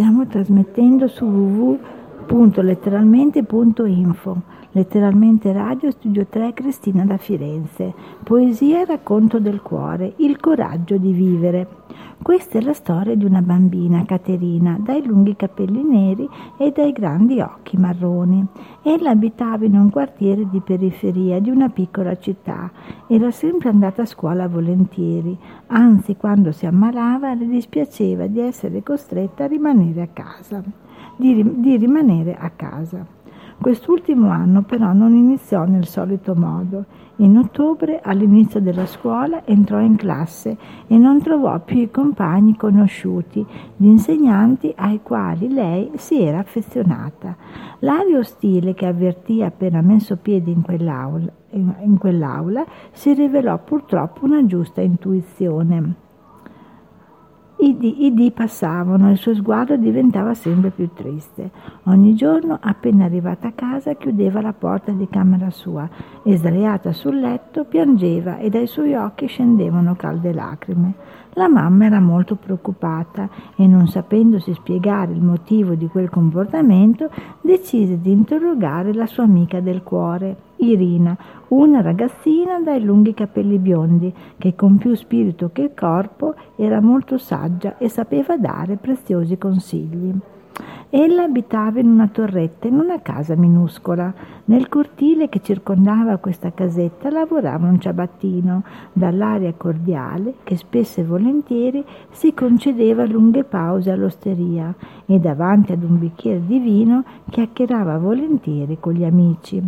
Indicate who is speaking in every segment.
Speaker 1: Stiamo trasmettendo su www.letteralmente.info, letteralmente radio Studio 3 Cristina da Firenze. Poesia e racconto del cuore, il coraggio di vivere. Questa è la storia di una bambina, Caterina, dai lunghi capelli neri e dai grandi occhi marroni. Ella abitava in un quartiere di periferia di una piccola città. Era sempre andata a scuola volentieri, anzi quando si ammalava le dispiaceva di essere costretta a rimanere a casa. Di, di rimanere a casa. Quest'ultimo anno però non iniziò nel solito modo. In ottobre, all'inizio della scuola, entrò in classe e non trovò più i compagni conosciuti, gli insegnanti ai quali lei si era affezionata. L'aria ostile che avvertì appena messo piede in quell'aula, in quell'aula si rivelò purtroppo una giusta intuizione. I dì, I dì passavano e il suo sguardo diventava sempre più triste. Ogni giorno, appena arrivata a casa, chiudeva la porta di camera sua e, sdraiata sul letto, piangeva e dai suoi occhi scendevano calde lacrime. La mamma era molto preoccupata e, non sapendosi spiegare il motivo di quel comportamento, decise di interrogare la sua amica del cuore, Irina, una ragazzina dai lunghi capelli biondi, che con più spirito che corpo era molto saggia e sapeva dare preziosi consigli. Ella abitava in una torretta, in una casa minuscola. Nel cortile che circondava questa casetta lavorava un ciabattino, dall'aria cordiale che spesso e volentieri si concedeva lunghe pause all'osteria e davanti ad un bicchiere di vino chiacchierava volentieri con gli amici.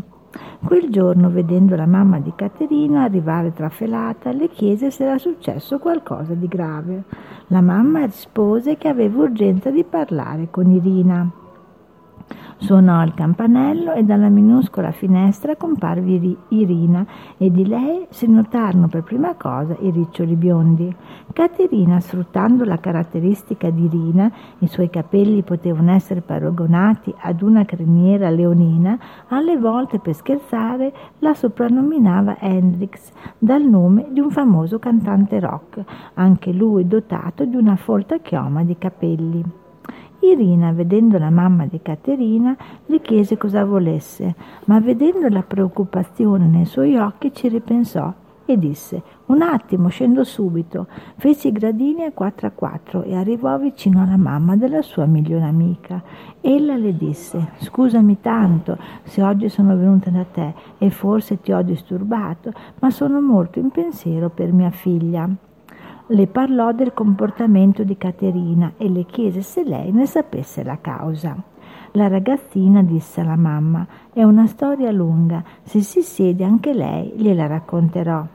Speaker 1: Quel giorno, vedendo la mamma di Caterina arrivare trafelata, le chiese se era successo qualcosa di grave. La mamma rispose che aveva urgenza di parlare con Irina. Suonò il campanello e dalla minuscola finestra comparve Irina e di lei si notarono per prima cosa i riccioli biondi. Caterina, sfruttando la caratteristica di Irina, i suoi capelli potevano essere paragonati ad una criniera leonina, alle volte per scherzare la soprannominava Hendrix, dal nome di un famoso cantante rock, anche lui dotato di una folta chioma di capelli. Irina, vedendo la mamma di Caterina, le chiese cosa volesse, ma vedendo la preoccupazione nei suoi occhi ci ripensò e disse un attimo scendo subito. Fece i gradini a quattro a quattro e arrivò vicino alla mamma della sua migliore amica. Ella le disse scusami tanto se oggi sono venuta da te e forse ti ho disturbato ma sono molto in pensiero per mia figlia le parlò del comportamento di Caterina e le chiese se lei ne sapesse la causa. La ragazzina disse alla mamma: È una storia lunga, se si siede anche lei gliela racconterò.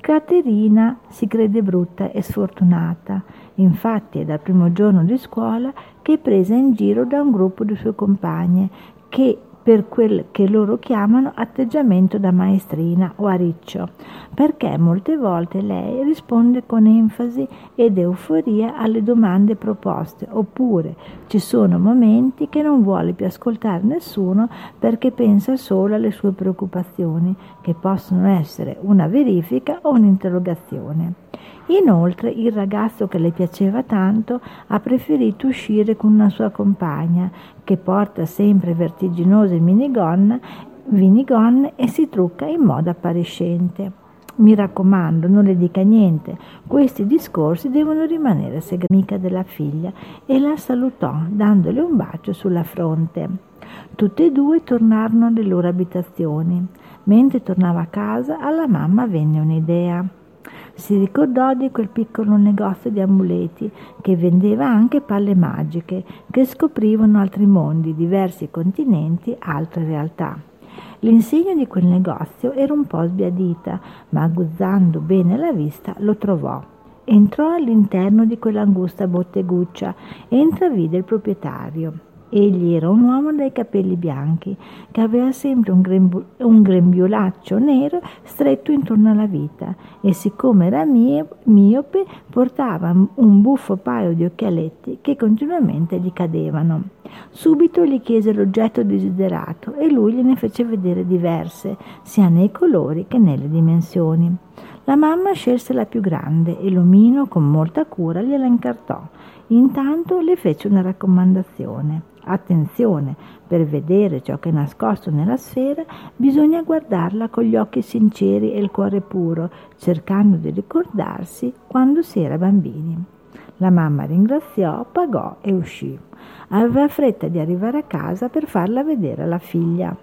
Speaker 1: Caterina si crede brutta e sfortunata, infatti è dal primo giorno di scuola che è presa in giro da un gruppo di sue compagne che per quel che loro chiamano atteggiamento da maestrina o a riccio, perché molte volte lei risponde con enfasi ed euforia alle domande proposte, oppure ci sono momenti che non vuole più ascoltare nessuno perché pensa solo alle sue preoccupazioni, che possono essere una verifica o un'interrogazione. Inoltre il ragazzo che le piaceva tanto ha preferito uscire con una sua compagna che porta sempre vertiginose minigonne, minigonne e si trucca in modo appariscente. Mi raccomando, non le dica niente, questi discorsi devono rimanere segreti della figlia e la salutò dandole un bacio sulla fronte. Tutte e due tornarono alle loro abitazioni. Mentre tornava a casa, alla mamma venne un'idea. Si ricordò di quel piccolo negozio di amuleti che vendeva anche palle magiche che scoprivano altri mondi, diversi continenti, altre realtà. L'insegna di quel negozio era un po' sbiadita, ma agguzzando bene la vista lo trovò. Entrò all'interno di quell'angusta botteguccia e intravide il proprietario. Egli era un uomo dai capelli bianchi, che aveva sempre un, grembu- un grembiulaccio nero stretto intorno alla vita e siccome era miope portava un buffo paio di occhialetti che continuamente gli cadevano. Subito gli chiese l'oggetto desiderato e lui gliene fece vedere diverse, sia nei colori che nelle dimensioni. La mamma scelse la più grande e l'omino con molta cura gliela incartò Intanto le fece una raccomandazione. Attenzione, per vedere ciò che è nascosto nella sfera bisogna guardarla con gli occhi sinceri e il cuore puro, cercando di ricordarsi quando si era bambini. La mamma ringraziò, pagò e uscì. Aveva fretta di arrivare a casa per farla vedere alla figlia.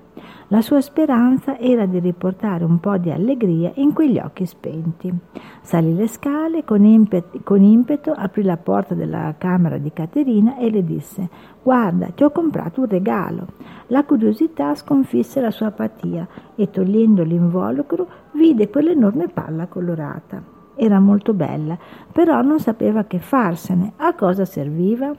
Speaker 1: La sua speranza era di riportare un po' di allegria in quegli occhi spenti. Salì le scale, con impeto, con impeto aprì la porta della camera di Caterina e le disse Guarda, ti ho comprato un regalo. La curiosità sconfisse la sua apatia e togliendo l'involucro vide quell'enorme palla colorata. Era molto bella, però non sapeva che farsene. A cosa serviva?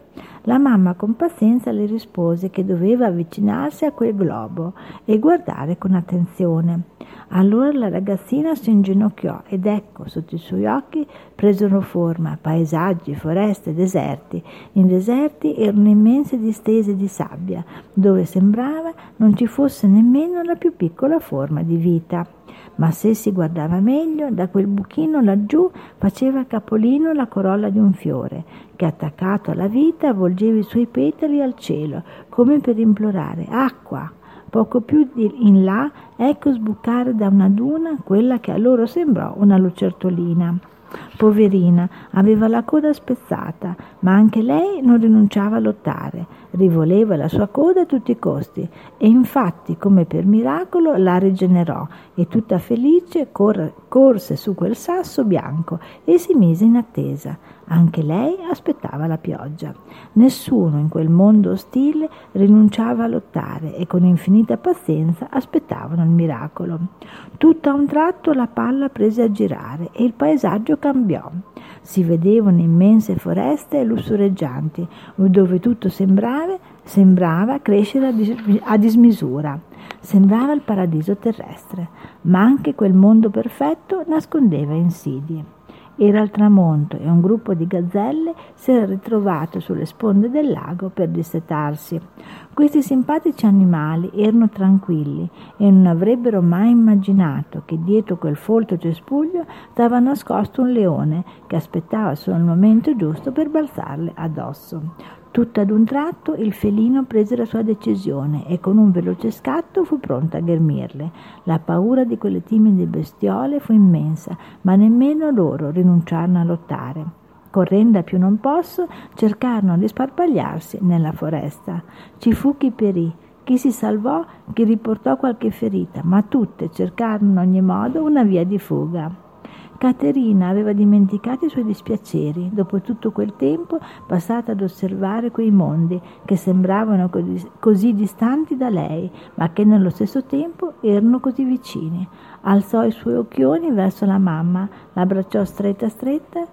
Speaker 1: La mamma con pazienza le rispose che doveva avvicinarsi a quel globo e guardare con attenzione. Allora la ragazzina si inginocchiò ed ecco, sotto i suoi occhi presero forma paesaggi, foreste, deserti. In deserti erano immense distese di sabbia, dove sembrava non ci fosse nemmeno la più piccola forma di vita ma se si guardava meglio, da quel buchino laggiù faceva capolino la corolla di un fiore, che attaccato alla vita volgeva i suoi petali al cielo, come per implorare acqua. Poco più in là ecco sbucare da una duna quella che a loro sembrò una lucertolina. Poverina, aveva la coda spezzata, ma anche lei non rinunciava a lottare, rivoleva la sua coda a tutti i costi e infatti, come per miracolo, la rigenerò e tutta felice cor- corse su quel sasso bianco e si mise in attesa. Anche lei aspettava la pioggia. Nessuno in quel mondo ostile rinunciava a lottare e con infinita pazienza aspettavano il miracolo. Tutto a un tratto la palla prese a girare e il paesaggio cambiò. Si vedevano immense foreste lussureggianti, dove tutto sembrava, sembrava crescere a dismisura. Sembrava il paradiso terrestre, ma anche quel mondo perfetto nascondeva insidie. Era il tramonto e un gruppo di gazzelle si era ritrovato sulle sponde del lago per dissetarsi. Questi simpatici animali erano tranquilli e non avrebbero mai immaginato che dietro quel folto cespuglio stava nascosto un leone che aspettava solo il momento giusto per balzarle addosso. Tutto ad un tratto il felino prese la sua decisione e con un veloce scatto fu pronto a ghermirle. La paura di quelle timide bestiole fu immensa, ma nemmeno loro rinunciarono a lottare. Correndo a più non posso, cercarono di sparpagliarsi nella foresta. Ci fu chi perì, chi si salvò, chi riportò qualche ferita, ma tutte cercarono in ogni modo una via di fuga. Caterina aveva dimenticato i suoi dispiaceri dopo tutto quel tempo passato ad osservare quei mondi che sembravano così, distanti da lei, ma che nello stesso tempo erano così vicini. Alzò i suoi occhioni verso la mamma, l'abbracciò stretta stretta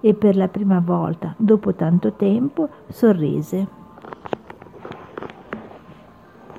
Speaker 1: e per la prima volta, dopo tanto tempo, sorrise.